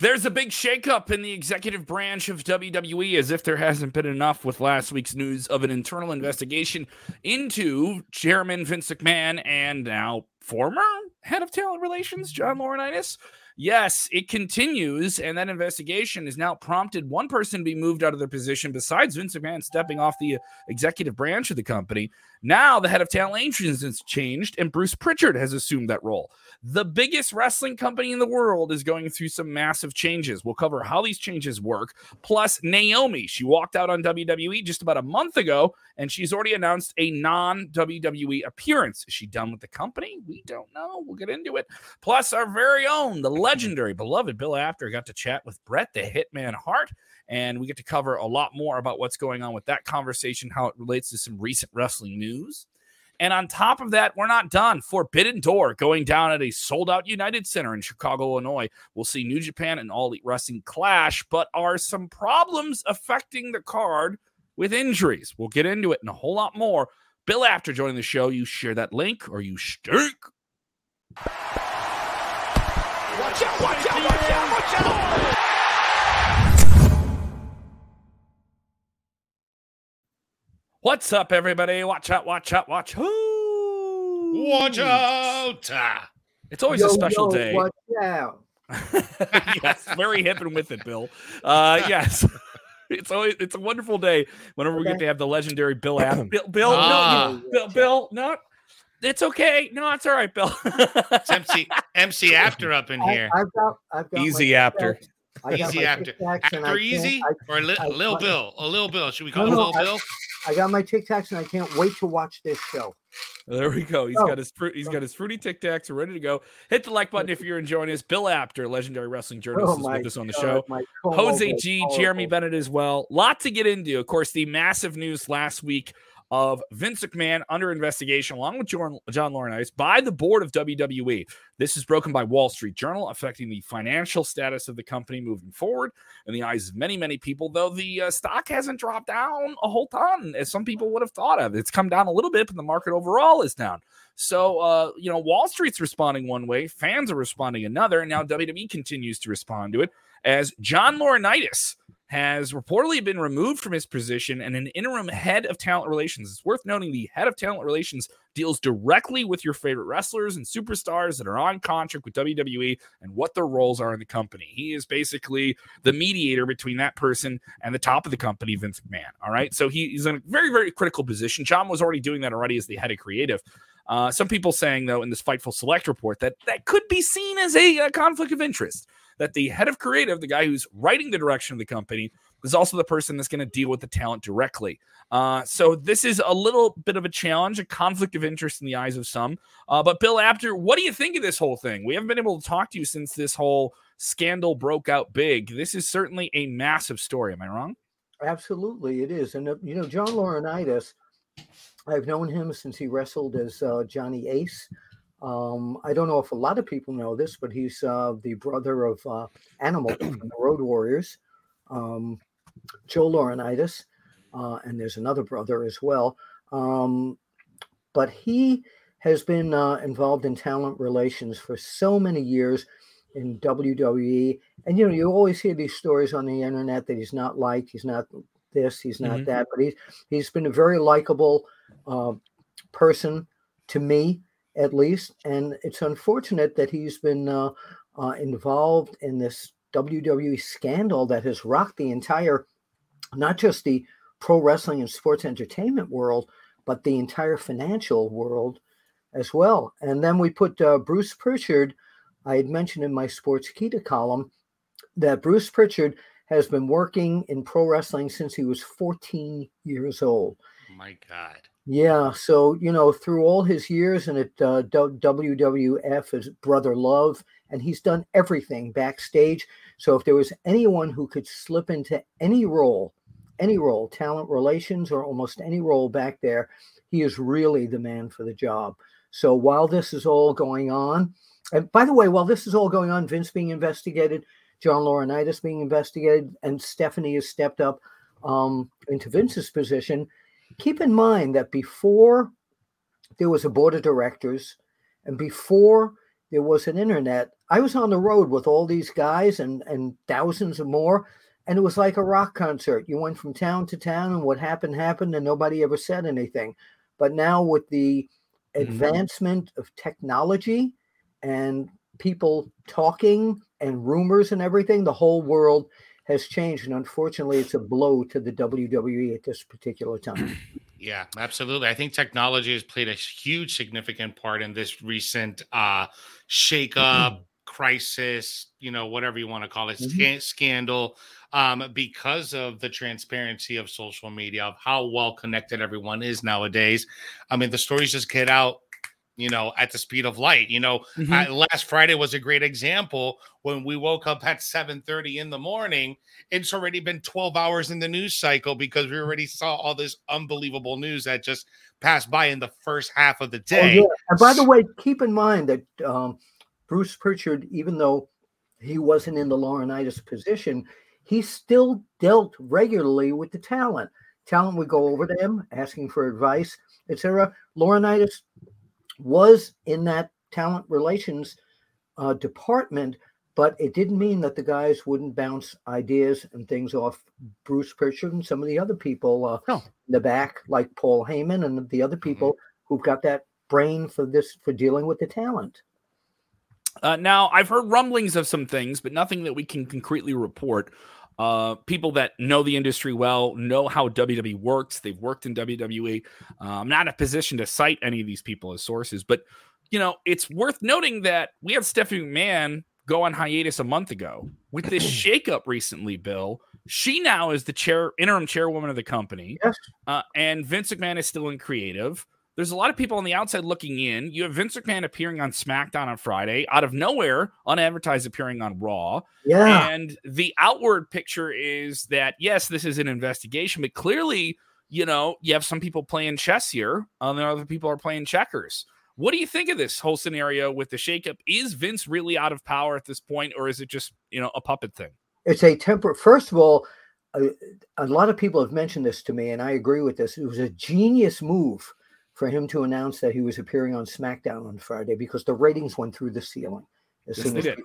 There's a big shakeup in the executive branch of WWE, as if there hasn't been enough with last week's news of an internal investigation into Chairman Vince McMahon and now former head of talent relations, John Laurinaitis. Yes, it continues, and that investigation has now prompted one person to be moved out of their position besides Vince McMahon stepping off the executive branch of the company. Now the head of talent relations has changed, and Bruce Pritchard has assumed that role. The biggest wrestling company in the world is going through some massive changes. We'll cover how these changes work. Plus, Naomi, she walked out on WWE just about a month ago, and she's already announced a non WWE appearance. Is she done with the company? We don't know. We'll get into it. Plus, our very own, the legendary, beloved Bill Apter got to chat with Bret the Hitman Hart and we get to cover a lot more about what's going on with that conversation, how it relates to some recent wrestling news. And on top of that, we're not done. Forbidden Door going down at a sold out United Center in Chicago, Illinois. We'll see New Japan and All Elite Wrestling clash, but are some problems affecting the card with injuries? We'll get into it and a whole lot more. Bill, Apter joining the show, you share that link or you stink. Watch out, watch out, watch out, watch out. What's up, everybody? Watch out, watch out, watch who? Watch out! It's always yo, a special yo, day. Watch out. yes, very hip and with it, Bill. Uh, yes. It's always it's a wonderful day whenever we get to have the legendary Bill App. Bill, Bill, ah. no, Bill, Bill, no, it's okay. No, it's all right, Bill. it's MC MC Apter up in here. I, have got, I've got easy Apter. Easy Apter. After easy or a li- little Bill? A little Bill. Should we call no, him no, little Bill? I got my Tic Tacs and I can't wait to watch this show. There we go. He's oh. got his fruit. He's got his fruity Tic Tacs ready to go. Hit the like button if you're enjoying us. Bill Apter, legendary wrestling journalist, oh is with us on the show. Jose G, Jeremy Bennett as well. Lot to get into. Of course, the massive news last week of Vince McMahon under investigation, along with John, John Laurinaitis, by the board of WWE. This is broken by Wall Street Journal, affecting the financial status of the company moving forward in the eyes of many, many people, though the uh, stock hasn't dropped down a whole ton, as some people would have thought of. It's come down a little bit, but the market overall is down. So, uh, you know, Wall Street's responding one way, fans are responding another, and now WWE continues to respond to it as John Laurinaitis has reportedly been removed from his position and an interim head of talent relations. It's worth noting the head of talent relations deals directly with your favorite wrestlers and superstars that are on contract with WWE and what their roles are in the company. He is basically the mediator between that person and the top of the company, Vince McMahon. All right. So he, he's in a very, very critical position. John was already doing that already as the head of creative. Uh, some people saying, though, in this Fightful Select report that that could be seen as a, a conflict of interest that the head of creative, the guy who's writing the direction of the company, is also the person that's going to deal with the talent directly. Uh, so this is a little bit of a challenge, a conflict of interest in the eyes of some. Uh, but Bill Apter, what do you think of this whole thing? We haven't been able to talk to you since this whole scandal broke out big. This is certainly a massive story. Am I wrong? Absolutely, it is. And uh, you know, John Laurinaitis, I've known him since he wrestled as uh, Johnny Ace. Um, I don't know if a lot of people know this, but he's uh, the brother of uh, Animal from the Road Warriors, um, Joe Laurinaitis, uh, and there's another brother as well. Um, but he has been uh, involved in talent relations for so many years in WWE. And you know, you always hear these stories on the internet that he's not liked, he's not this, he's not mm-hmm. that, but he's he's been a very likable uh, person to me at least. And it's unfortunate that he's been uh, uh, involved in this WWE scandal that has rocked the entire, not just the pro wrestling and sports entertainment world, but the entire financial world as well. And then we put uh, Bruce Pritchard. I had mentioned in my Sportskeeda column that Bruce Pritchard has been working in pro wrestling since he was 14 years old. My God. Yeah, so you know, through all his years and at uh, WWF as Brother Love, and he's done everything backstage. So if there was anyone who could slip into any role, any role, talent relations, or almost any role back there, he is really the man for the job. So while this is all going on, and by the way, while this is all going on, Vince being investigated, John Laurinaitis being investigated, and Stephanie has stepped up um, into Vince's position keep in mind that before there was a board of directors and before there was an internet. I was on the road with all these guys and and thousands of more, and it was like a rock concert. You went from town to town, and what happened happened, and nobody ever said anything. But now with the mm-hmm. advancement of technology and people talking and rumors and everything, the whole world has changed. And unfortunately, it's a blow to the WWE at this particular time. Yeah, absolutely. I think technology has played a huge, significant part in this recent uh, shakeup, mm-hmm. crisis, you know, whatever you want to call it, mm-hmm. scandal, um, because of the transparency of social media, of how well connected everyone is nowadays. I mean, the stories just get out you know, at the speed of light. You know, mm-hmm. uh, last Friday was a great example when we woke up at 7:30 in the morning. It's already been 12 hours in the news cycle because we already saw all this unbelievable news that just passed by in the first half of the day. Oh, yeah. And by the way, keep in mind that um, Bruce Pritchard, even though he wasn't in the Laurinaitis position, he still dealt regularly with the talent. Talent would go over to him asking for advice, etc. Laurinaitis was in that talent relations uh, department, but it didn't mean that the guys wouldn't bounce ideas and things off Bruce Pritchard and some of the other people uh, oh. in the back, like Paul Heyman and the other mm-hmm. people mm-hmm. who've got that brain for this for dealing with the talent. Uh, now, I've heard rumblings of some things, but nothing that we can concretely report. Uh, people that know the industry well, know how WWE works. They've worked in WWE. Uh, I'm not in a position to cite any of these people as sources, but you know, it's worth noting that we had Stephanie McMahon go on hiatus a month ago with this shakeup recently. Bill, she now is the chair, interim chairwoman of the company, yes. uh, and Vince McMahon is still in creative. There's a lot of people on the outside looking in. You have Vince McMahon appearing on SmackDown on Friday, out of nowhere, unadvertised appearing on Raw. Yeah. And the outward picture is that, yes, this is an investigation, but clearly, you know, you have some people playing chess here, and other people are playing checkers. What do you think of this whole scenario with the shakeup? Is Vince really out of power at this point, or is it just, you know, a puppet thing? It's a temper. First of all, a, a lot of people have mentioned this to me, and I agree with this. It was a genius move for him to announce that he was appearing on SmackDown on Friday because the ratings went through the ceiling as yes, soon as people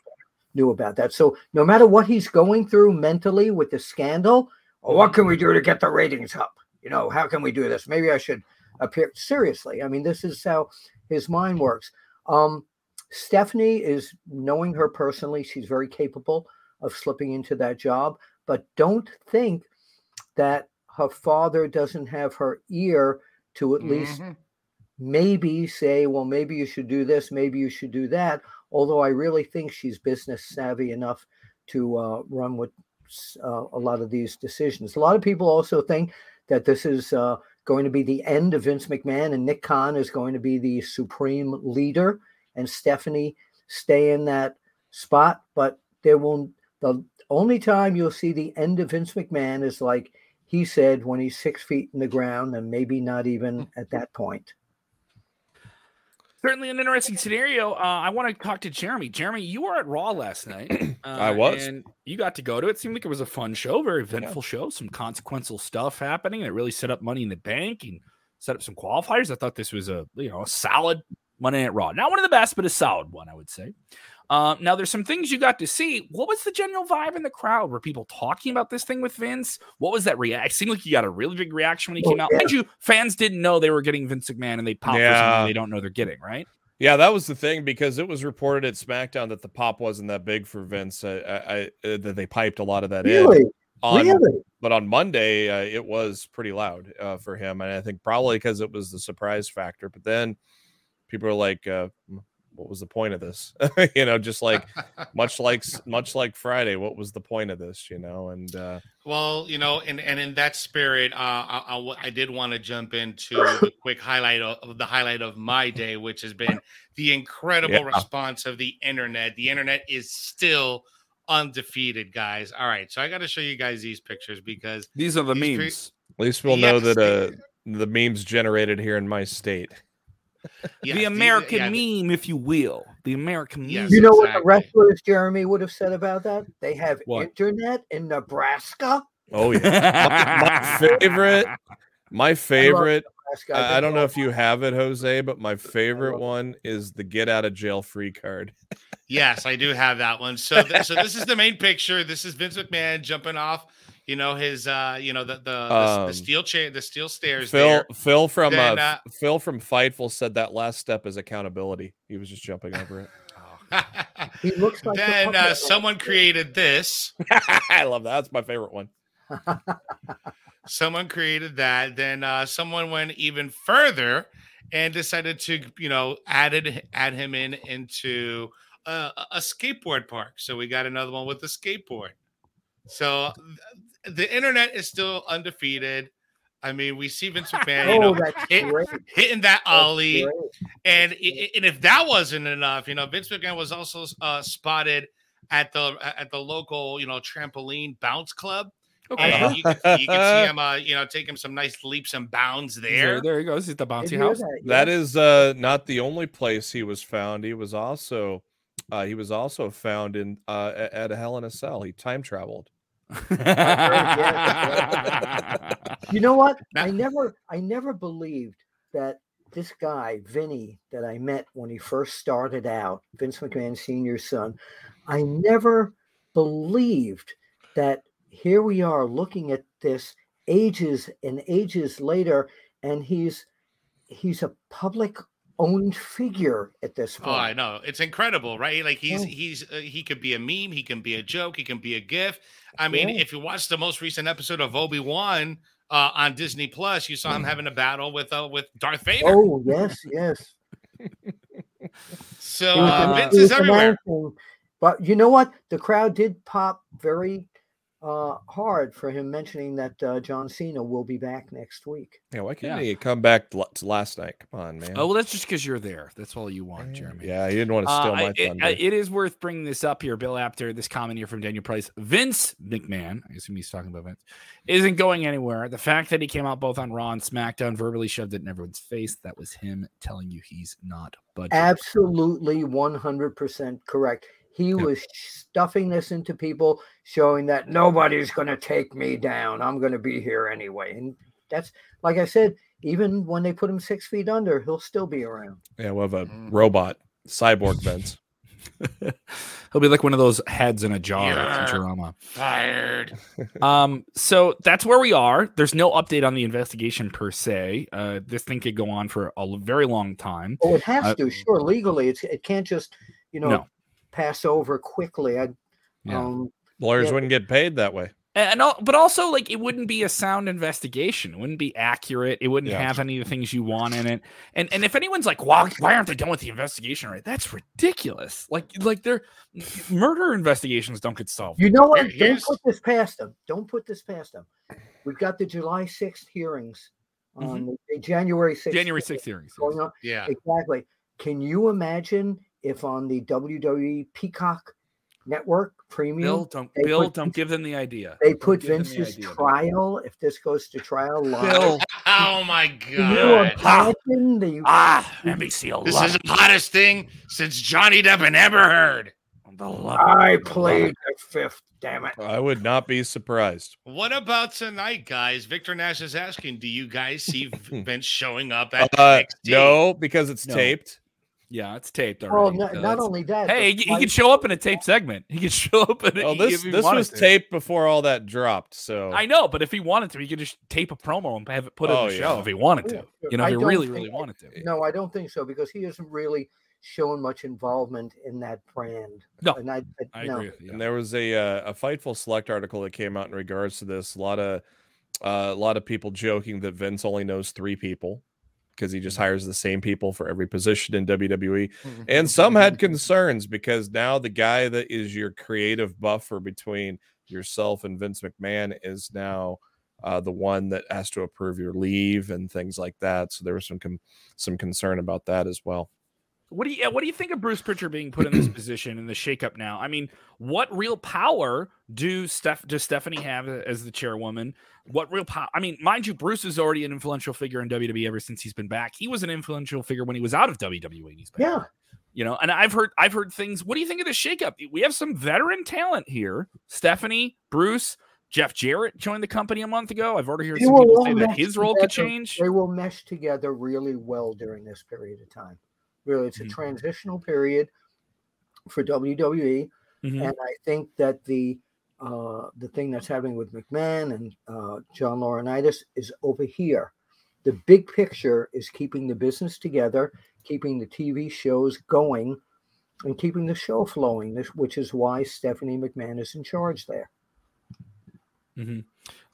knew about that. So no matter what he's going through mentally with the scandal, oh, what can we do to get the ratings up? You know, how can we do this? Maybe I should appear seriously. I mean, this is how his mind works. Um, Stephanie is knowing her personally, she's very capable of slipping into that job, but don't think that her father doesn't have her ear to at mm-hmm. least maybe say, well, maybe you should do this, maybe you should do that. Although I really think she's business savvy enough to uh, run with uh, a lot of these decisions. A lot of people also think that this is uh, going to be the end of Vince McMahon and Nick Khan is going to be the supreme leader and Stephanie stay in that spot. But there will the only time you'll see the end of Vince McMahon is like he said when he's six feet in the ground and maybe not even at that point certainly an interesting scenario. Uh, I want to talk to Jeremy. Jeremy, you were at Raw last night. Uh, I was, and you got to go to it. Seemed like it was a fun show, very eventful yeah. show. Some consequential stuff happening. It really set up Money in the Bank and set up some qualifiers. I thought this was a you know a solid Monday Night Raw. Not one of the best, but a solid one, I would say. Uh, now, there's some things you got to see. What was the general vibe in the crowd? Were people talking about this thing with Vince? What was that reaction? Seemed like you got a really big reaction when he oh, came out. Yeah. And you fans didn't know they were getting Vince McMahon, and they popped yeah. for something they don't know they're getting, right? Yeah, that was the thing because it was reported at SmackDown that the pop wasn't that big for Vince. I, I, I uh, that they piped a lot of that really? in. On, really? But on Monday, uh, it was pretty loud uh, for him, and I think probably because it was the surprise factor. But then people are like, uh, what was the point of this? you know, just like much like much like Friday, what was the point of this? You know, and uh, well, you know, and and in that spirit, uh, I, I, I did want to jump into the quick highlight of, of, the highlight of my day, which has been the incredible yeah. response of the internet. The internet is still undefeated, guys. All right, so I got to show you guys these pictures because these are the memes. Pre- At least we'll know that uh, the memes generated here in my state the American yeah, meme, if you will. The American yes, meme. You know exactly. what the wrestlers, Jeremy, would have said about that? They have what? internet in Nebraska. Oh yeah, my, my favorite. My favorite I, I, don't know if you have it, Jose, but my favorite one is the get out of jail free card. yes, I do have that one. So, th- so this is the main picture. This is Vince McMahon jumping off. You know his, uh, you know the the, um, the steel chair, the steel stairs. Phil, there. Phil from then, uh, uh, Phil from Fightful said that last step is accountability. He was just jumping over it. he looks like then the uh, someone created this. I love that. That's my favorite one. someone created that. Then uh, someone went even further and decided to, you know, added add him in into a, a skateboard park. So we got another one with a skateboard. So the internet is still undefeated. I mean, we see Vince McMahon, you oh, know, hit, hitting that ollie, and and if that wasn't enough, you know, Vince McMahon was also uh, spotted at the at the local, you know, trampoline bounce club. Okay, uh, you, can, you, can, see him, uh, you know, taking some nice leaps and bounds there. There, there he goes. He's the bouncy house. That, yeah. that is uh, not the only place he was found. He was also uh, he was also found in uh, at a Hell in a Cell. He time traveled. You know what? I never, I never believed that this guy, Vinny, that I met when he first started out, Vince McMahon Senior's son, I never believed that here we are looking at this ages and ages later, and he's he's a public owned figure at this point. Oh, I know. It's incredible, right? Like he's yeah. he's uh, he could be a meme, he can be a joke, he can be a gif. I mean, yeah. if you watch the most recent episode of Obi Wan uh, on Disney Plus, you saw him mm. having a battle with uh, with Darth Vader. Oh yes, yes. so uh, Vince is everywhere. But you know what? The crowd did pop very uh, hard for him mentioning that uh, John Cena will be back next week. Yeah, why can't yeah. he come back to last night? Come on, man. Oh, well, that's just because you're there. That's all you want, Jeremy. Yeah, he didn't want to steal uh, my thunder. It, it is worth bringing this up here, Bill. After this comment here from Daniel Price, Vince McMahon, I assume he's talking about Vince, isn't going anywhere. The fact that he came out both on Raw and SmackDown, verbally shoved it in everyone's face, that was him telling you he's not budgeting. Absolutely, one hundred percent correct. He yep. was stuffing this into people, showing that nobody's going to take me down. I'm going to be here anyway. And that's, like I said, even when they put him six feet under, he'll still be around. Yeah, we'll have a mm. robot cyborg Vince. He'll be like one of those heads in a jar Futurama. Fired. um, so that's where we are. There's no update on the investigation per se. Uh, this thing could go on for a very long time. Oh, it has uh, to. Sure, legally, it's it can't just you know no pass over quickly. I, yeah. um, lawyers yeah. wouldn't get paid that way. And but also like it wouldn't be a sound investigation. It wouldn't be accurate. It wouldn't yeah. have any of the things you want in it. And and if anyone's like, why why aren't they done with the investigation right? That's ridiculous. Like like they're murder investigations don't get solved. You know what? Don't put this past them. Don't put this past them. We've got the July 6th hearings on mm-hmm. the January 6th. January 6th hearings. Going on. Yeah. Exactly. Can you imagine if on the WWE Peacock network premium. Bill, don't Bill, don't give them the idea. They put Vince's the trial. If this goes to trial, live. Bill. oh my god! You Ah, the, ah, NBC. This is the hottest thing since Johnny Depp and ever heard. I played the fifth. Damn it! I would not be surprised. What about tonight, guys? Victor Nash is asking, do you guys see Vince showing up at uh, No, because it's no. taped. Yeah, it's taped already. Well, not, not only that. Hey, he, he could show up in a tape segment. He could show up in. Oh, this this was to. taped before all that dropped. So I know, but if he wanted to, he could just tape a promo and have it put oh, in the yeah. show if he wanted to. You know, if he really, really wanted to. No, I don't think so because he isn't really shown much involvement in that brand. No, and I, I, I no. agree. And there was a uh, a Fightful Select article that came out in regards to this. A lot of uh, a lot of people joking that Vince only knows three people because he just hires the same people for every position in WWE. Mm-hmm. And some had concerns because now the guy that is your creative buffer between yourself and Vince McMahon is now uh, the one that has to approve your leave and things like that. So there was some com- some concern about that as well. What do you what do you think of Bruce Pritchard being put in this position in the shakeup now? I mean, what real power do Steph does Stephanie have as the chairwoman? What real power? I mean, mind you, Bruce is already an influential figure in WWE ever since he's been back. He was an influential figure when he was out of WWE. He's back. Yeah. You know, and I've heard I've heard things. What do you think of the shakeup? We have some veteran talent here. Stephanie, Bruce, Jeff Jarrett joined the company a month ago. I've already heard some people say that his role together. could change. They will mesh together really well during this period of time. Really, it's a mm-hmm. transitional period for WWE, mm-hmm. and I think that the uh, the thing that's happening with McMahon and uh, John Laurinaitis is over here. The big picture is keeping the business together, keeping the TV shows going, and keeping the show flowing. which is why Stephanie McMahon is in charge there. Mm-hmm.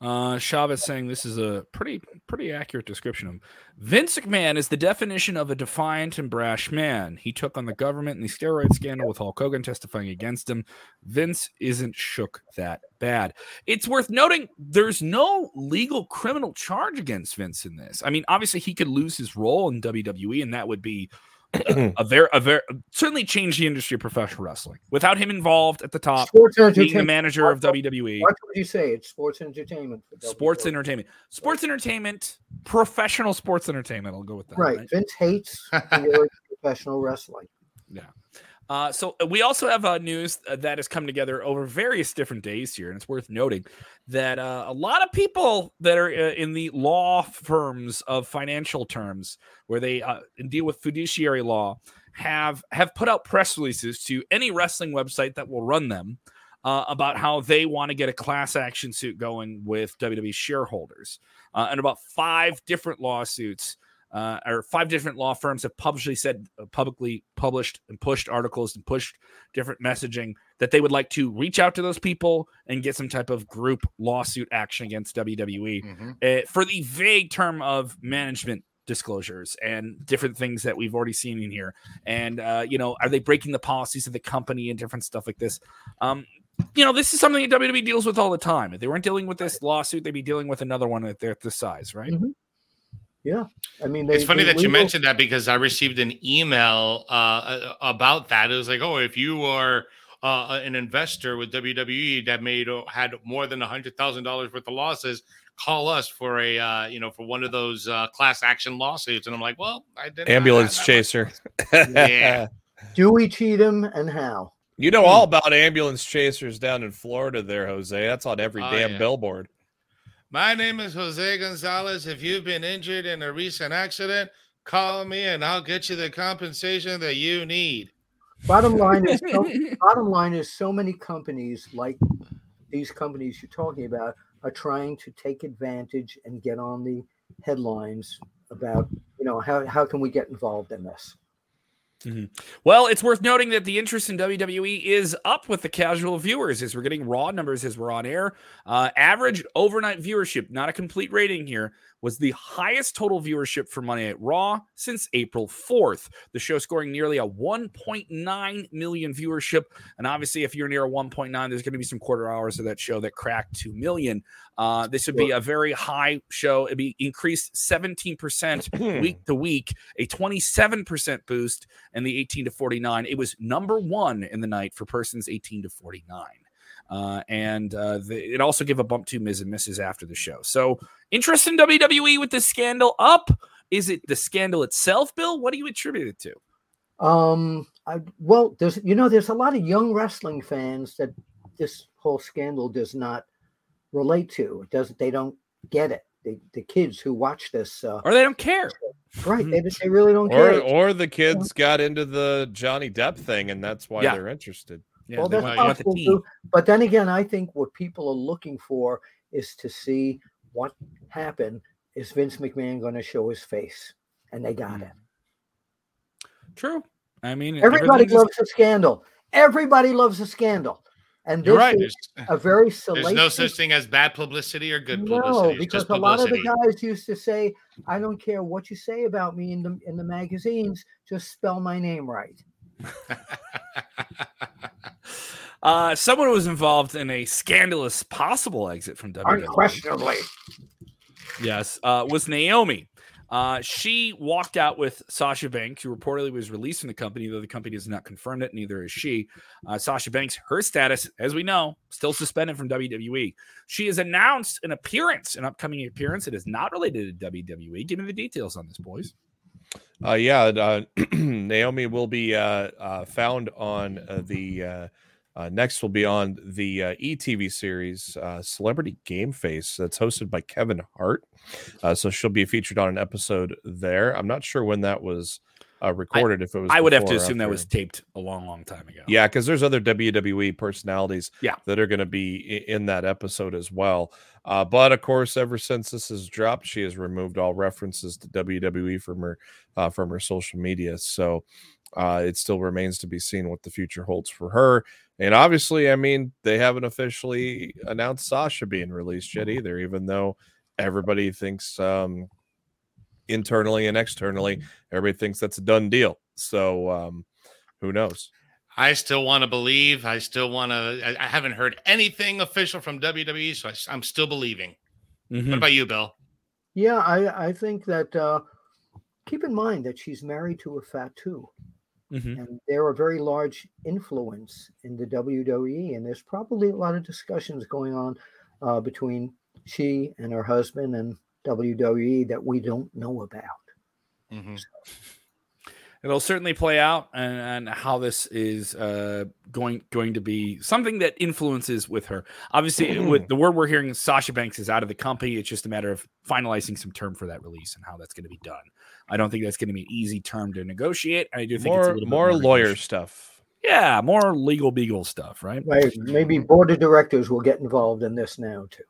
Uh, Chavez saying this is a pretty pretty accurate description of him. Vince McMahon is the definition of a defiant and brash man. He took on the government in the steroid scandal with Hulk Hogan testifying against him. Vince isn't shook that bad. It's worth noting there's no legal criminal charge against Vince in this. I mean, obviously he could lose his role in WWE, and that would be a very, a very certainly changed the industry of professional wrestling without him involved at the top. Sports being the manager of WWE. What would you say? It's sports entertainment. sports entertainment. Sports entertainment. Professional sports entertainment. I'll go with that. Right. right? Vince hates professional wrestling. Yeah. Uh, so uh, we also have uh, news uh, that has come together over various different days here, and it's worth noting that uh, a lot of people that are uh, in the law firms of financial terms, where they deal with fiduciary law, have have put out press releases to any wrestling website that will run them about how they want to get a class action suit going with WWE shareholders, and about five different lawsuits uh, or five different law firms have publicly said, uh, publicly published and pushed articles and pushed different messaging that they would like to reach out to those people and get some type of group lawsuit action against WWE mm-hmm. uh, for the vague term of management disclosures and different things that we've already seen in here. And uh, you know, are they breaking the policies of the company and different stuff like this? Um, you know, this is something that WWE deals with all the time. If they weren't dealing with this lawsuit, they'd be dealing with another one at their this size, right? Mm-hmm. Yeah, I mean, they, it's funny that legal... you mentioned that because I received an email uh, about that. It was like, oh, if you are uh, an investor with WWE that made uh, had more than a hundred thousand dollars worth of losses, call us for a uh, you know for one of those uh, class action lawsuits. And I'm like, well, I did ambulance chaser. yeah. Do we cheat him and how? You know all about ambulance chasers down in Florida, there, Jose. That's on every oh, damn yeah. billboard. My name is Jose Gonzalez. If you've been injured in a recent accident, call me and I'll get you the compensation that you need. Bottom line is, so, bottom line is, so many companies like these companies you're talking about are trying to take advantage and get on the headlines about, you know, how how can we get involved in this? Mm-hmm. Well, it's worth noting that the interest in WWE is up with the casual viewers as we're getting raw numbers as we're on air. Uh, average overnight viewership, not a complete rating here, was the highest total viewership for Monday Night Raw since April 4th. The show scoring nearly a 1.9 million viewership. And obviously, if you're near a 1.9, there's going to be some quarter hours of that show that cracked 2 million. Uh, this would be a very high show. It'd be increased 17% week to week, a 27% boost, and the 18 to 49. It was number one in the night for persons 18 to 49. Uh, and uh, the, it also gave a bump to Miz and Mrs. after the show. So interest in WWE with this scandal up. Is it the scandal itself, Bill? What do you attribute it to? Um, I, well, there's you know there's a lot of young wrestling fans that this whole scandal does not relate to. It doesn't. They don't get it. The, the kids who watch this, uh, or they don't care. Right, they, they really don't or, care. Or the kids got into the Johnny Depp thing, and that's why yeah. they're interested. Yeah, well, that's possible too. But then again, I think what people are looking for is to see what happened. Is Vince McMahon going to show his face? And they got mm. it. True. I mean, everybody loves a scandal. Everybody loves a scandal. And this right. is a very salacious. There's no such thing as bad publicity or good publicity. No, because a lot of the guys used to say, "I don't care what you say about me in the in the magazines, just spell my name right." Uh, someone was involved in a scandalous possible exit from WWE. Unquestionably. Yes, uh, was Naomi. Uh, she walked out with Sasha Banks, who reportedly was released from the company, though the company has not confirmed it. Neither is she. Uh, Sasha Banks, her status, as we know, still suspended from WWE. She has announced an appearance, an upcoming appearance. that is not related to WWE. Give me the details on this, boys. Uh, yeah, uh, Naomi will be uh, uh, found on uh, the Uh, next will be on the uh, ETV series uh, Celebrity Game Face that's hosted by Kevin Hart. Uh, so she'll be featured on an episode there. I'm not sure when that was uh, recorded. I, if it was, I would have to assume that was taped a long, long time ago. Yeah, because there's other WWE personalities, yeah. that are going to be in that episode as well. Uh, but of course, ever since this has dropped, she has removed all references to WWE from her uh, from her social media. So uh, it still remains to be seen what the future holds for her. And obviously, I mean, they haven't officially announced Sasha being released yet either, even though everybody thinks um, internally and externally, everybody thinks that's a done deal. So um, who knows? I still want to believe. I still want to. I, haven't heard anything official from WWE, so I, am still believing. Mm-hmm. What about you, Bill? Yeah, I I think that uh, keep in mind that she's married to a Fatu, mm-hmm. and they're a very large influence in the WWE, and there's probably a lot of discussions going on uh, between she and her husband and WWE that we don't know about. Mm-hmm. So. It'll certainly play out, and, and how this is uh, going going to be something that influences with her. Obviously, mm-hmm. with the word we're hearing, Sasha Banks is out of the company. It's just a matter of finalizing some term for that release and how that's going to be done. I don't think that's going to be an easy term to negotiate. I do think more more, more lawyer stuff. Yeah, more legal beagle stuff, right? Right. Maybe board of directors will get involved in this now too.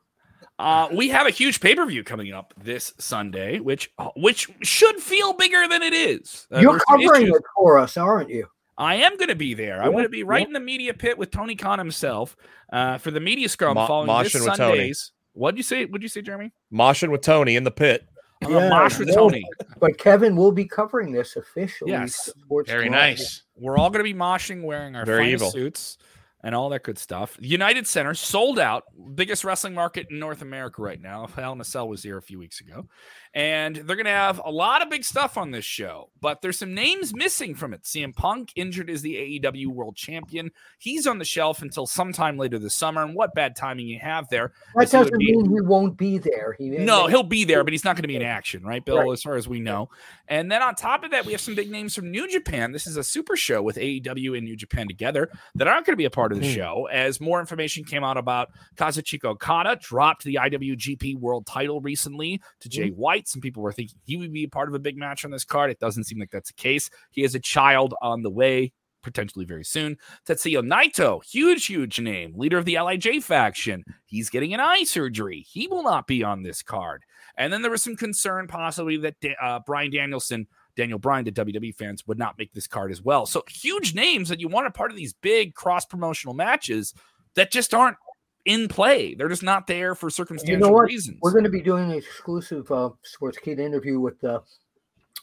Uh, we have a huge pay per view coming up this Sunday, which which should feel bigger than it is. Uh, You're covering it for us, aren't you? I am going to be there. Yeah, I'm going to be right yeah. in the media pit with Tony Khan himself uh, for the media scrum Ma- following this Sundays. What'd you say? What'd you say, Jeremy? Moshing with Tony in the pit. Uh, yeah, Mosh with Tony. But Kevin will be covering this officially. Yes, very nice. We're all going to be moshing, wearing our very evil. suits and all that good stuff. United Center sold out, biggest wrestling market in North America right now. Hell in a Cell was here a few weeks ago. And they're going to have a lot of big stuff on this show, but there's some names missing from it. CM Punk, injured as the AEW World Champion. He's on the shelf until sometime later this summer. And what bad timing you have there. That doesn't be, mean he won't be there. He no, he'll be there, but he's not going to be in action, right, Bill, right. as far as we know. And then on top of that, we have some big names from New Japan. This is a super show with AEW and New Japan together that aren't going to be a part of the mm. show. As more information came out about Kazuchika Okada, dropped the IWGP World title recently to Jay mm. White. Some people were thinking he would be a part of a big match on this card. It doesn't seem like that's the case. He has a child on the way, potentially very soon. Tetsuya Naito, huge, huge name, leader of the LIJ faction. He's getting an eye surgery. He will not be on this card. And then there was some concern possibly that uh, Bryan Danielson, Daniel Bryan, to WWE fans would not make this card as well. So huge names that you want a part of these big cross promotional matches that just aren't in play. They're just not there for circumstantial you know reasons. We're going to be doing an exclusive uh, Sportskeeda interview with the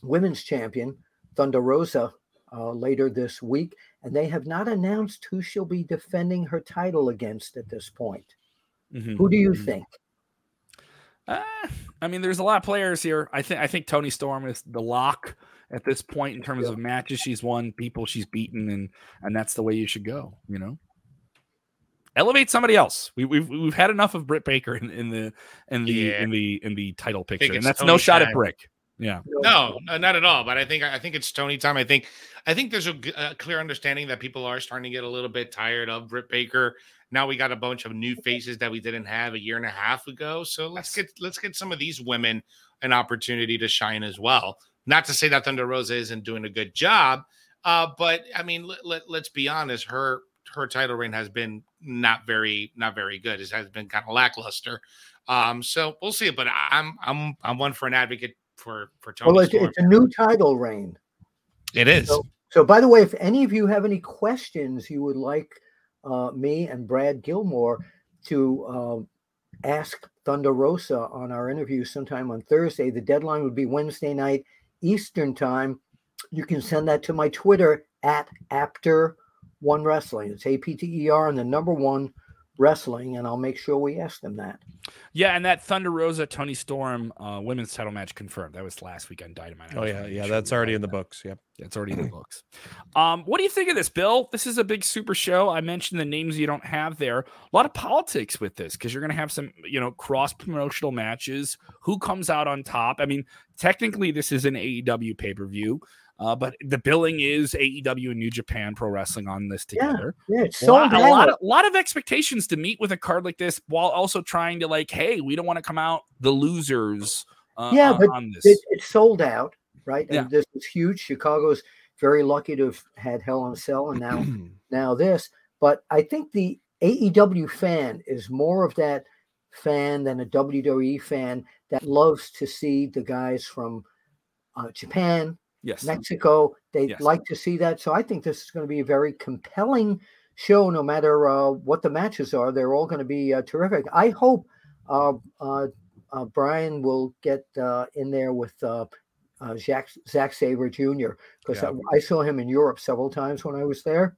women's champion, Thunder Rosa, uh, later this week. And they have not announced who she'll be defending her title against at this point. Mm-hmm. Who do you mm-hmm. think? Uh, I mean, there's a lot of players here. I think I think Toni Storm is the lock at this point in terms yeah. of matches she's won, people she's beaten, and and that's the way you should go. You know elevate somebody else. We, have we've, we've had enough of Britt Baker in, in the in the yeah. in the in the title picture, and that's Toni no shot at Britt. Yeah, no, not at all. But I think I think it's Toni time. I think I think there's a, a, clear understanding that people are starting to get a little bit tired of Britt Baker. Now we got a bunch of new faces that we didn't have a year and a half ago. So let's get let's get some of these women an opportunity to shine as well. Not to say that Thunder Rosa isn't doing a good job, uh, but I mean, let, let, let's be honest. Her her title reign has been not very not very good. It has been kind of lackluster. Um, so we'll see. But I'm I'm I'm one for an advocate for for Toni. Well, it's, it's a new title reign. It is. So, so, by the way, if any of you have any questions you would like uh, me and Brad Gilmore to uh, ask Thunder Rosa on our interview sometime on Thursday, the deadline would be Wednesday night Eastern time. You can send that to my Twitter at Apter one Wrestling. It's A P T E R and the number one wrestling, and I'll make sure we ask them that. Yeah, and that Thunder Rosa Toni Storm uh, women's title match confirmed. That was last week on Dynamite. Oh yeah, yeah, that's already in the books. Yep, it's already in the books. Um, what do you think of this, Bill? This is a big super show. I mentioned the names you don't have there. A lot of politics with this because you're going to have some, you know, cross promotional matches. Who comes out on top? I mean, technically, this is an AEW pay per view. Uh, but the billing is AEW and New Japan Pro Wrestling on this together. Yeah, yeah it's so a lot, a lot, of, lot of expectations to meet with a card like this, while also trying to like, hey, we don't want to come out the losers. Uh, yeah, on, but on this. It, it's sold out, right? And Yeah. this is huge. Chicago's very lucky to have had Hell in a Cell and now now this. But I think the AEW fan is more of that fan than a WWE fan that loves to see the guys from uh, Japan, yes, Mexico. They Yes. like to see that. So I think this is going to be a very compelling show, no matter uh, what the matches are. They're all going to be uh, terrific. I hope uh, uh, uh, Bryan will get uh, in there with uh, uh, Jack, Zack Sabre Jr. because Yeah. I, I saw him in Europe several times when I was there.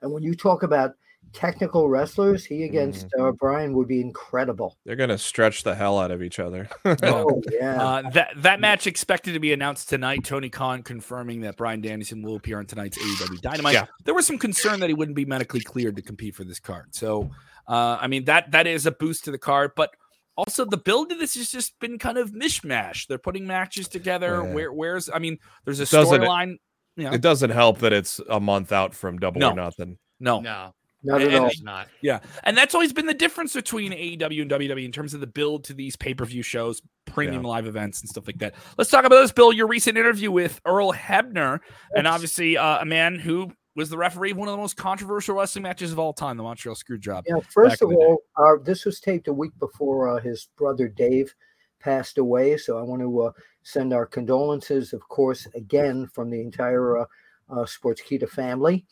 And when you talk about technical wrestlers, he against uh, Bryan would be incredible. They're gonna stretch the hell out of each other. Oh, yeah. Uh, that that match expected to be announced tonight. Tony Khan confirming that Bryan Danielson will appear on tonight's AEW Dynamite. Yeah. There was some concern that he wouldn't be medically cleared to compete for this card. So, uh, I mean that that is a boost to the card, but also the build to this has just been kind of mishmash. They're putting matches together. Yeah. Where where's I mean, there's a Doesn't it- storyline. You know, It doesn't help that it's a month out from Double No. or Nothing. no, No, Not at and- all. not. Yeah, and that's always been the difference between AEW and WWE in terms of the build to these pay per view shows, premium live events, and stuff like that. Let's talk about this, Bill. Your recent interview with Earl Hebner, and obviously uh, a man who was the referee of one of the most controversial wrestling matches of all time, the Montreal Screwjob. Yeah, first of all, uh, this was taped a week before uh, his brother Dave passed away. So I want to uh, send our condolences, of course, again from the entire uh, uh, Sportskeeda family.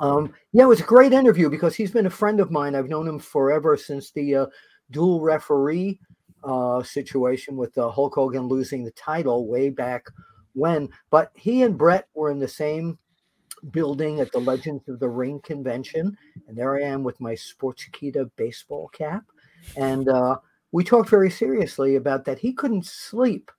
Um, yeah, it was a great interview because he's been a friend of mine. I've known him forever since the uh, dual referee uh, situation with uh, Hulk Hogan losing the title way back when. But he and Bret were in the same building at the Legends of the Ring convention, and there I am with my Sportskeeda baseball cap, and uh, we talked very seriously about that. He couldn't sleep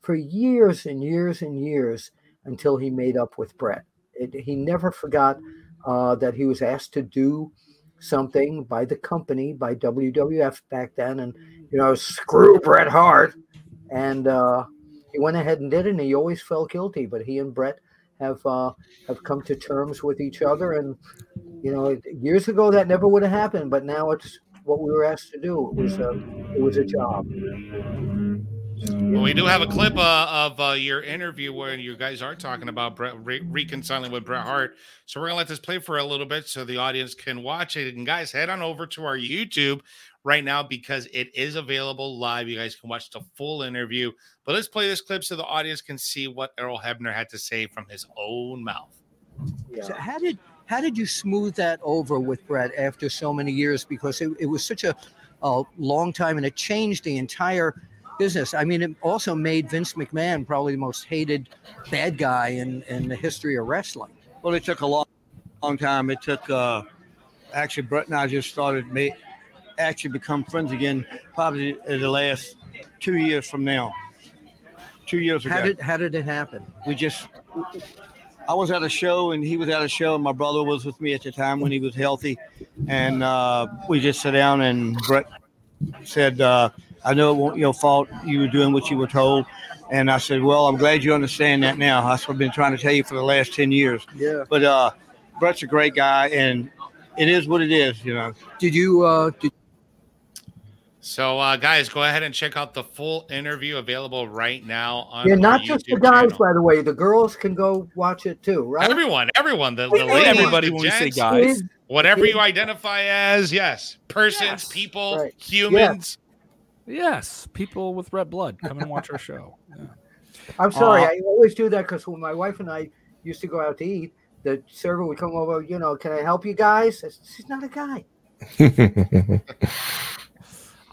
for years and years and years until he made up with Bret. It, he never forgot uh, that he was asked to do something by the company, by WWF back then, and you know, screw Bret Hart. And uh, he went ahead and did it, and he always felt guilty. But he and Bret have uh, have come to terms with each other, and you know, years ago that never would have happened, but now it's what we were asked to do. It was a it was a job. Well, we do have a clip uh, of uh, your interview where you guys are talking about Bret, re- reconciling with Bret Hart. So we're gonna let this play for a little bit so the audience can watch it. And guys, head on over to our YouTube right now because it is available live. You guys can watch the full interview. But let's play this clip so the audience can see what Earl Hebner had to say from his own mouth. Yeah. So how did how did you smooth that over with Bret after so many years? Because it, it was such a, a long time and it changed the entire business. I mean, it also made Vince McMahon probably the most hated bad guy in, in the history of wrestling. Well, it took a long, long time. It took uh, actually Bret and I just started ma- actually become friends again probably in the last two years from now. Two years ago, How did how did it happen? we just I was at a show and he was at a show and my brother was with me at the time when he was healthy, and uh, we just sat down and Bret said, uh, "I know it won't your fault. You were doing what you were told." And I said, "Well, I'm glad you understand that now. That's what I've been trying to tell you for the last ten years." Yeah. But uh, Bret's a great guy, and it is what it is, you know. Did you uh, did, So, uh, guys, go ahead and check out the full interview available right now on Yeah, our not just the guys, channel. by the way. The girls can go watch it too, right? Everyone, everyone, the, the ladies, Everybody, the when we say guys, whatever you identify as, yes, persons, Yes. people, Right. humans. Yes, people with red blood come and watch our show. Yeah. I'm sorry. Uh, I always do that because when my wife and I used to go out to eat, the server would come over. You know, can I help you guys? I said, She's not a guy.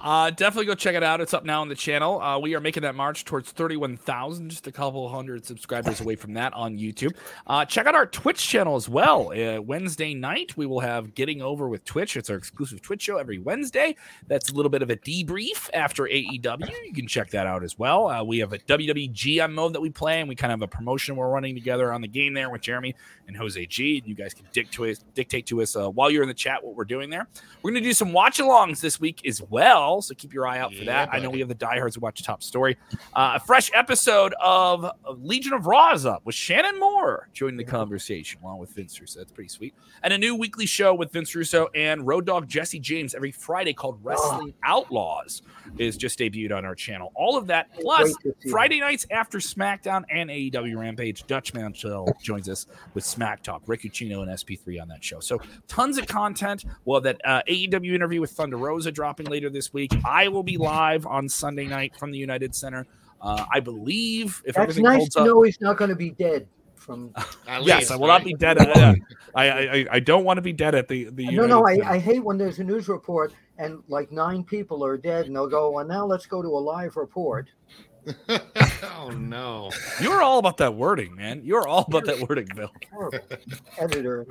Uh, definitely go check it out. It's up now on the channel. Uh, we are making that march towards 31,000, just a couple hundred subscribers away from that on YouTube. Uh, check out our Twitch channel as well. Uh, Wednesday night, we will have Getting Over with Twitch. It's our exclusive Twitch show every Wednesday. That's a little bit of a debrief after AEW. You can check that out as well. Uh, we have a WWE GM mode that we play, and we kind of have a promotion we're running together on the game there with Jeremy and Jose G. And you guys can dictate, dictate to us while you're in the chat what we're doing there. We're going to do some watch alongs this week as well. Well. So keep your eye out for yeah, that. Buddy. I know we have the diehards who watch Top Story. Uh, a fresh episode of, of Legion of Raw is up with Shannon Moore joining the conversation along with Vince Russo. That's pretty sweet. And a new weekly show with Vince Russo and Road Dog Jesse James every Friday called Wrestling oh. Outlaws is just debuted on our channel. All of that plus Friday nights after SmackDown and AEW Rampage, Dutch Mantell joins us with Smack Talk, Rick Ucchino and SP3 on that show. So tons of content. Well, that uh, AEW interview with Thunder Rosa dropping later this week. I will be live on Sunday night from the United Center. Uh, I believe if That's everything nice holds to up, know he's not going to be dead. From yes, least, I will right? not be dead. At, uh, I, I I don't want to be dead at the the. No, United no, I, I hate when there's a news report and like nine people are dead, and they'll go, "Well, now let's go to a live report." oh no! You're all about that wording, man. You're all about that wording, Bill. Editor.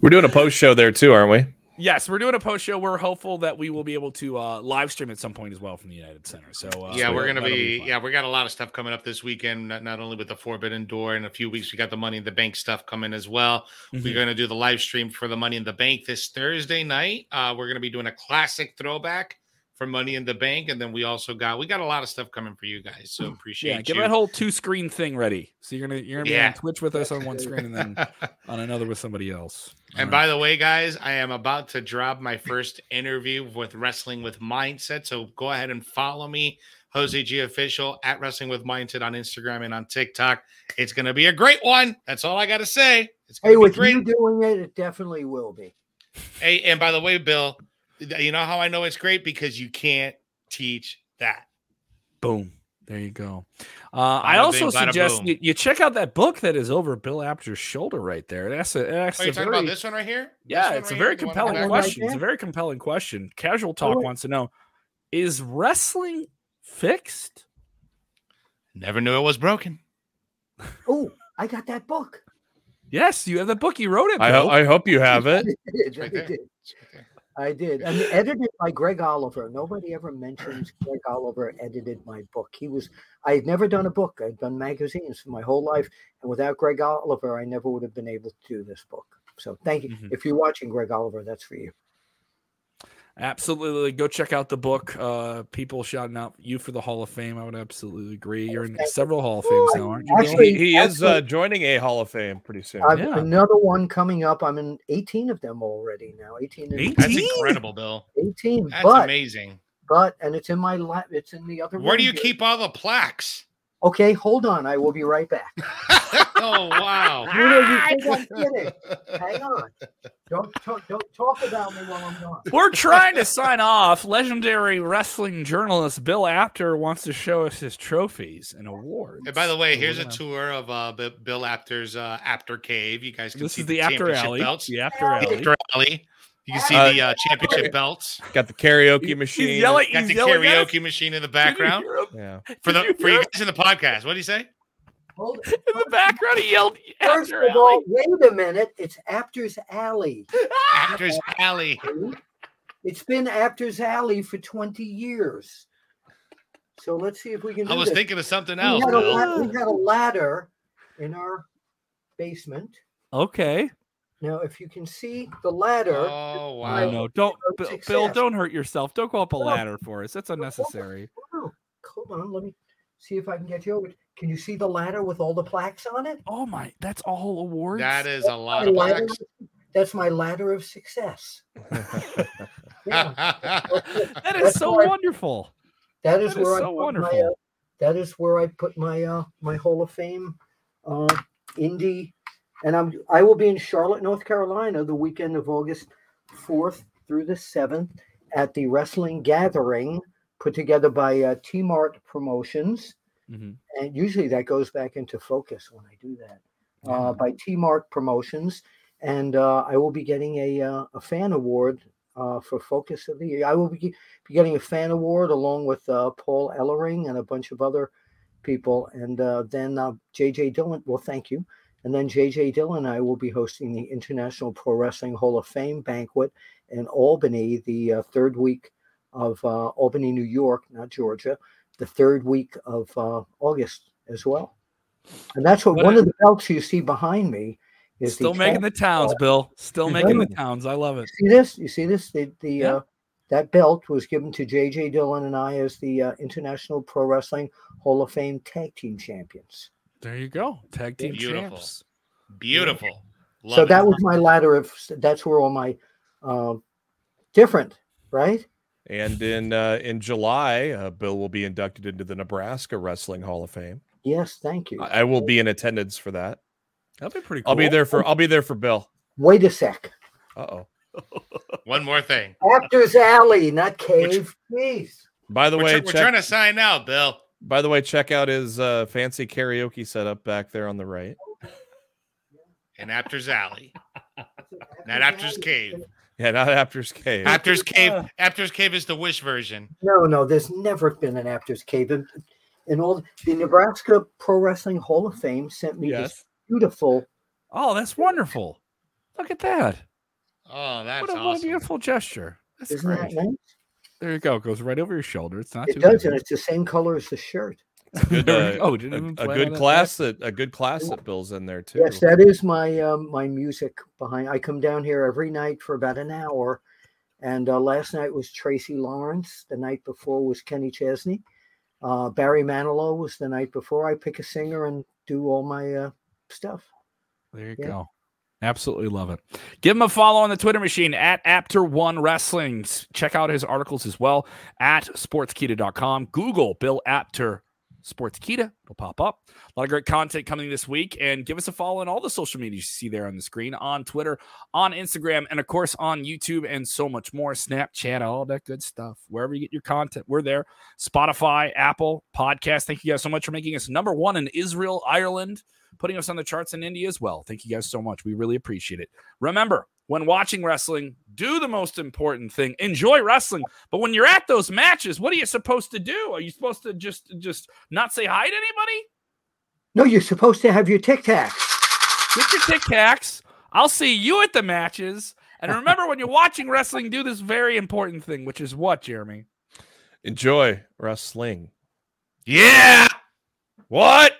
We're doing a post show there too, aren't we? Yes, we're doing a post show. We're hopeful that we will be able to uh, live stream at some point as well from the United Center. So uh, yeah, we're gonna be, be yeah, we got a lot of stuff coming up this weekend. Not, not only with the Forbidden Door in a few weeks, we got the Money in the Bank stuff coming as well. Mm-hmm. We're gonna do the live stream for the Money in the Bank this Thursday night. Uh, we're gonna be doing a classic throwback for Money in the Bank, and then we also got we got a lot of stuff coming for you guys. So mm. appreciate yeah, get that whole two screen thing ready. So you're gonna you're gonna yeah. be on Twitch with us on one screen and then on another with somebody else. All and right. by the way, guys, I am about to drop my first interview with Wrestling with Mindset. So go ahead and follow me, Jose G official at Wrestling with Mindset on Instagram and on TikTok. It's gonna be a great one. That's all I gotta say. It's hey, with great. you doing it, it definitely will be. Hey, and by the way, Bill, you know how I know it's great because you can't teach that. Boom. There you go. Uh, I also bing, suggest you, you, check out that book that is over Bill Apter's shoulder right there. That's a, that's oh, you're talking very, about this one right here? Yeah, it's right a very compelling question. Right it's a very compelling question. Casual Talk oh, wants to know Is wrestling fixed? Never knew it was broken. Oh, I got that book. Yes, you have the book. You wrote it. I, ho- I, hope you have it. I did. And edited by Greg Oliver. Nobody ever mentions Greg Oliver edited my book. He was, I had never done a book. I'd done magazines for my whole life. And without Greg Oliver, I never would have been able to do this book. So thank you. Mm-hmm. If you're watching Greg Oliver, that's for you. Absolutely. Go check out the book. Uh, people shouting out you for the Hall of Fame. I would absolutely agree. You're in several Hall of Fames now, aren't you? Actually, he, he is uh, joining a Hall of Fame pretty soon. Yeah. Another one coming up. I'm in 18 of them already now. 18. 18? That's incredible, Bill. 18. That's but, amazing. But, and it's in my lap. It's in the other Where do you here. keep all the plaques? Okay, hold on. I will be right back. oh wow! you know, you think I'm kidding? Hang on. Don't talk, don't talk about me while I'm gone. We're trying to sign off. Legendary wrestling journalist Bill Apter wants to show us his trophies and awards. And by the way, here's a tour of uh, Bill Apter's uh, Apter Cave. You guys can this see is the, the Apter Alley. Belts. The Apter Alley. Apter Alley. You can see uh, the uh, championship belts. Got the karaoke machine. He's yelling, got he's the karaoke machine in the background. Yeah. For the for you guys in the podcast, what do you say? Hold in the background, he yelled. First of all, wait a minute. It's Apter's Alley. Apter's Alley. It's been Apter's Alley for 20 years. So let's see if we can. I was this. thinking of something else. We had, a, we had a ladder in our basement. Okay. Now, if you can see the ladder. Oh wow! No, don't, Bill, Bill, Don't hurt yourself. Don't go up a ladder for us. That's unnecessary. Oh, hold on. Let me see if I can get you over. Can you see the ladder with all the plaques on it? Oh my! That's all awards. That is a lot of plaques. That's my ladder of success. that is so wonderful. That is that where is I so wonderful. My, uh, that is where I put my uh, my Hall of Fame uh, indie and I'm I will be in Charlotte, North Carolina, the weekend of August fourth through the seventh at the Wrestling Gathering put together by uh, T Mart Promotions, mm-hmm. and usually that goes back into focus when I do that uh, by T Mart Promotions, and uh, I will be getting a uh, a fan award. Uh, for Focus of the Year, I will be, be getting a fan award along with uh, Paul Ellering and a bunch of other people, and then JJ Dillon. Well, thank you. And then JJ Dillon and I will be hosting the International Pro Wrestling Hall of Fame banquet in Albany the uh, third week of uh, Albany, New York, not Georgia, the third week of uh, August as well. And that's what, what one of the belts you see behind me is. Still the making the towns, Bill. Still making the towns. I love it. You see this? You see this? The the yeah. uh, that belt was given to J.J. Dillon and I as the uh, International Pro Wrestling Hall of Fame Tag Team Champions. There you go, tag team Beautiful. champs. Beautiful. Love so it. that was my ladder of. That's where all my uh, different, right? And in uh, in July, uh, Bill will be inducted into the Nebraska Wrestling Hall of Fame. Yes, thank you. I will be in attendance for that. That'd be pretty. cool. I'll be there for I'll be there for Bill. Wait a sec. Uh oh. One more thing. Apter's Alley, not Cave. Please. By the We're, way, tr- we're trying to sign out, Bill. By the way, check out his uh, fancy karaoke setup back there on the right. And Apter's Alley. Not Apter's Cave. Yeah, not Apter's Cave. Apter's Cave. Apter's Cave is the wish version. No, no, there's never been an Apter's Cave. In, in all the Nebraska Pro Wrestling Hall of Fame sent me this beautiful. Oh, that's wonderful. Look at that. Oh, that's what a, what a beautiful gesture. That's Isn't great. that nice? There you go. It goes right over your shoulder. It's not It too does, heavy. and it's the same color as the shirt. Good, There we uh, go. Didn't a, a good class that a good class that Bill's in there too. Yes, that is my um, my music behind. I come down here every night for about an hour, and uh, last night was Tracy Lawrence. The night before was Kenny Chesney. Uh, Barry Manilow was the night before. I pick a singer and do all my uh, stuff. There you Yeah. go. Absolutely love it. Give him a follow on the Twitter machine at Apter One Wrestling. Check out his articles as well at sportskeeda.com. Google Bill Apter Sportskeeda. It'll pop up. A lot of great content coming this week. And give us a follow on all the social media you see there on the screen on Twitter, on Instagram, and of course on YouTube and so much more. Snapchat, all that good stuff. Wherever you get your content, we're there. Spotify, Apple, podcast. Thank you guys so much for making us number one in Israel, Ireland putting us on the charts in India as well. Thank you guys so much. We really appreciate it. Remember, when watching wrestling, do the most important thing. Enjoy wrestling. But when you're at those matches, what are you supposed to do? Are you supposed to just just not say hi to anybody? No, you're supposed to have your Tic Tacs. Get your Tic Tacs. I'll see you at the matches. And remember, when you're watching wrestling, do this very important thing, which is what, Jeremy? Enjoy wrestling. Yeah. What?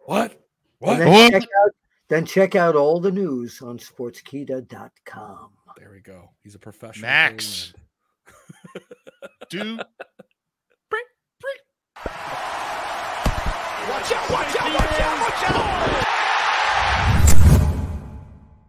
What? And What? then check out then check out all the news on sportskeeda.com. There we go. He's a professional. Max. Do Watch out, watch out, watch out, watch out!